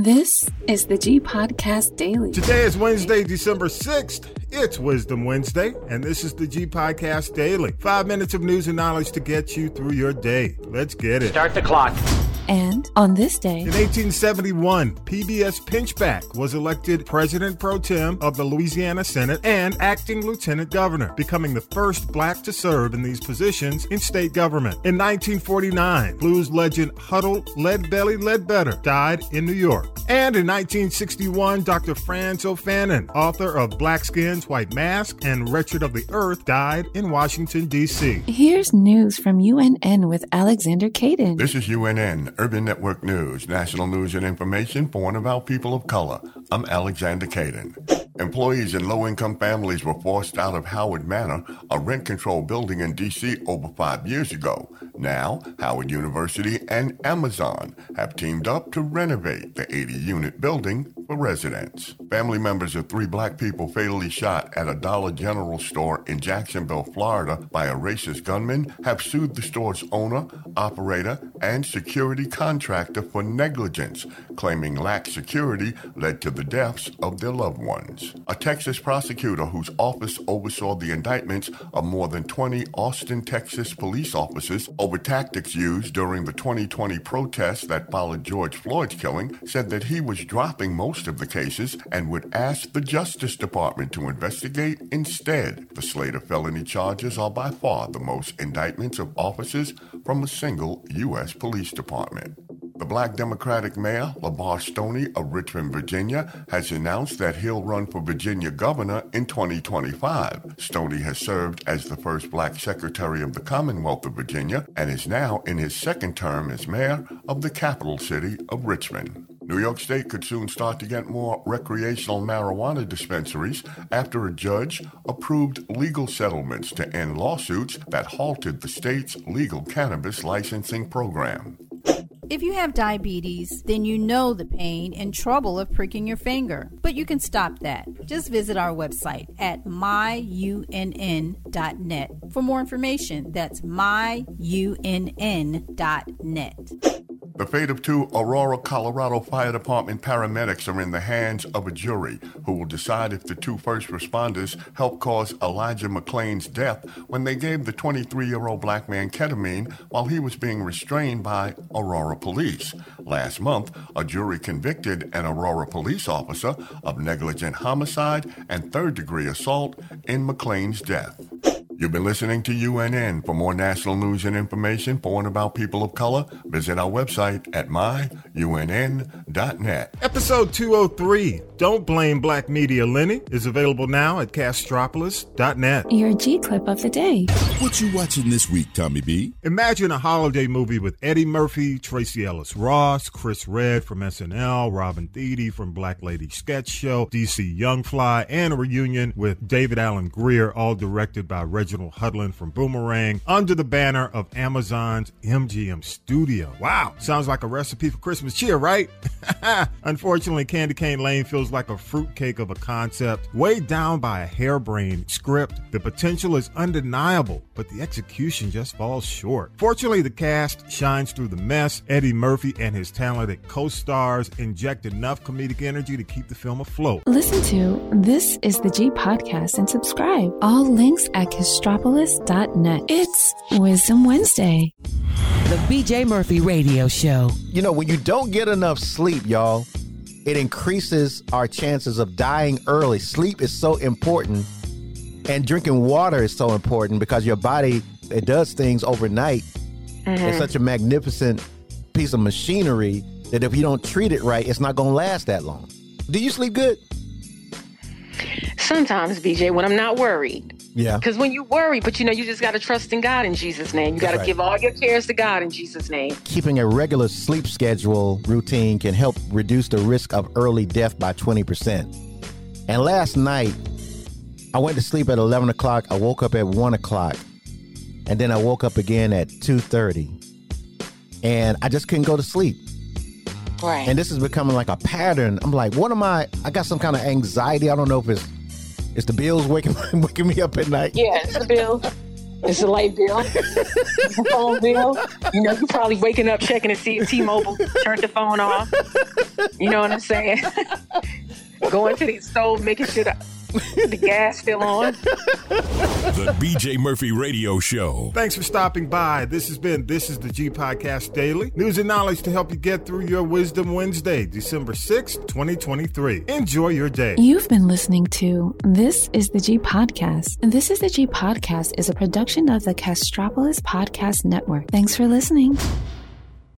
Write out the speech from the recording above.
This is the G Podcast Daily. Today is Wednesday, December 6th. It's Wisdom Wednesday, and this is the G Podcast Daily. Five minutes of news and knowledge to get you through your day. Let's get it. Start the clock. And on this day, In 1871, PBS Pinchback was elected President Pro Tem of the Louisiana Senate and acting Lieutenant Governor, becoming the first black to serve in these positions in state government. In 1949, blues legend Huddie Leadbelly Ledbetter died in New York. And in 1961, Dr. Frantz O. Fanon, author of Black Skins, White Mask, and Wretched of the Earth, died in Washington, D.C. here's news from UNN with Alexander Caden. This is UNN, Urban Network News, national news and information for and about people of color. I'm Alexander Caden. Employees in low income families were forced out of Howard Manor, a rent controlled building in D.C. over five years ago. Now, Howard University and Amazon have teamed up to renovate the 80 unit building for residents. Family members of three black people fatally shot at a Dollar General store in Jacksonville, Florida by a racist gunman have sued the store's owner, operator, and security contractor for negligence, claiming lax security led to the deaths of their loved ones. A Texas prosecutor whose office oversaw the indictments of more than 20 Austin, Texas police officers over tactics used during the 2020 protests that followed George Floyd's killing said that he was dropping most of the cases and would ask the Justice Department to investigate instead. The slate of felony charges are by far the most indictments of officers from a single U.S. police department. The black Democratic mayor, Levar Stoney of Richmond, Virginia, has announced that he'll run for Virginia governor in 2025. Stoney has served as the first black secretary of the Commonwealth of Virginia and is now in his second term as mayor of the capital city of Richmond. New York State could soon start to get more recreational marijuana dispensaries after a judge approved legal settlements to end lawsuits that halted the state's legal cannabis licensing program. If you have diabetes, then you know the pain and trouble of pricking your finger. But you can stop that. Just visit our website at myunn.net for more information. That's myunn.net. The fate of two Aurora, Colorado Fire Department paramedics are in the hands of a jury who will decide if the two first responders helped cause Elijah McClain's death when they gave the 23 year old black man ketamine while he was being restrained by Aurora police. Last month, a jury convicted an Aurora police officer of negligent homicide and third degree assault in McClain's death. You've been listening to UNN. For more national news and information for and about people of color, visit our website at myunn.net. Episode 203, Don't Blame Black Media Lenny, is available now at castropolis.net. Your G clip of the day. What you watching this week, Tommy B? Imagine a holiday movie with Eddie Murphy, Tracee Ellis Ross, Chris Redd from SNL, Robin Thede from Black Lady Sketch Show, DC Young Fly, and a reunion with David Alan Grier, all directed by Hudlin from Boomerang, under the banner of Amazon's MGM Studio. Wow, sounds like a recipe for Christmas cheer, right? Unfortunately, Candy Cane Lane feels like a fruitcake of a concept, weighed down by a harebrained script. The potential is undeniable, but the execution just falls short. Fortunately, the cast shines through the mess. Eddie Murphy and his talented co stars inject enough comedic energy to keep the film afloat. Listen to This is the G Podcast and subscribe. All links at castropolis.net. It's Wisdom Wednesday. The BJ Murphy Radio Show. You know, when you don't get enough sleep, y'all, it increases our chances of dying early. Sleep is so important, and drinking water is so important because your body it does things overnight. Uh-huh. It's such a magnificent piece of machinery that if you don't treat it right, it's not going to last that long. Do you sleep good? Sometimes, BJ, when I'm not worried. Yeah. Because when you worry, but you know, you just got to trust in God in Jesus' name. You got to right. give all your cares to God in Jesus' name. Keeping a regular sleep schedule routine can help reduce the risk of early death by 20%. And last night, I went to sleep at 11 o'clock. I woke up at 1 o'clock. And then I woke up again at 2.30. And I just couldn't go to sleep. Right. And this is becoming like a pattern. I'm like, what am I? I got some kind of anxiety. I don't know if it's it's the bills waking waking me up at night. yeah, it's the bill. It's a light bill, a phone bill. You know, you're probably waking up checking to see if T-Mobile turned the phone off. You know what I'm saying? Going to the stove, making sure the, the gas still on. The BJ Murphy Radio Show. Thanks for stopping by. This has been This is the G Podcast Daily. News and knowledge to help you get through your Wisdom Wednesday, December 6th, 2023. Enjoy your day. You've been listening to This is the G Podcast. This is the G Podcast is a production of the Castropolis Podcast Network. Thanks for listening.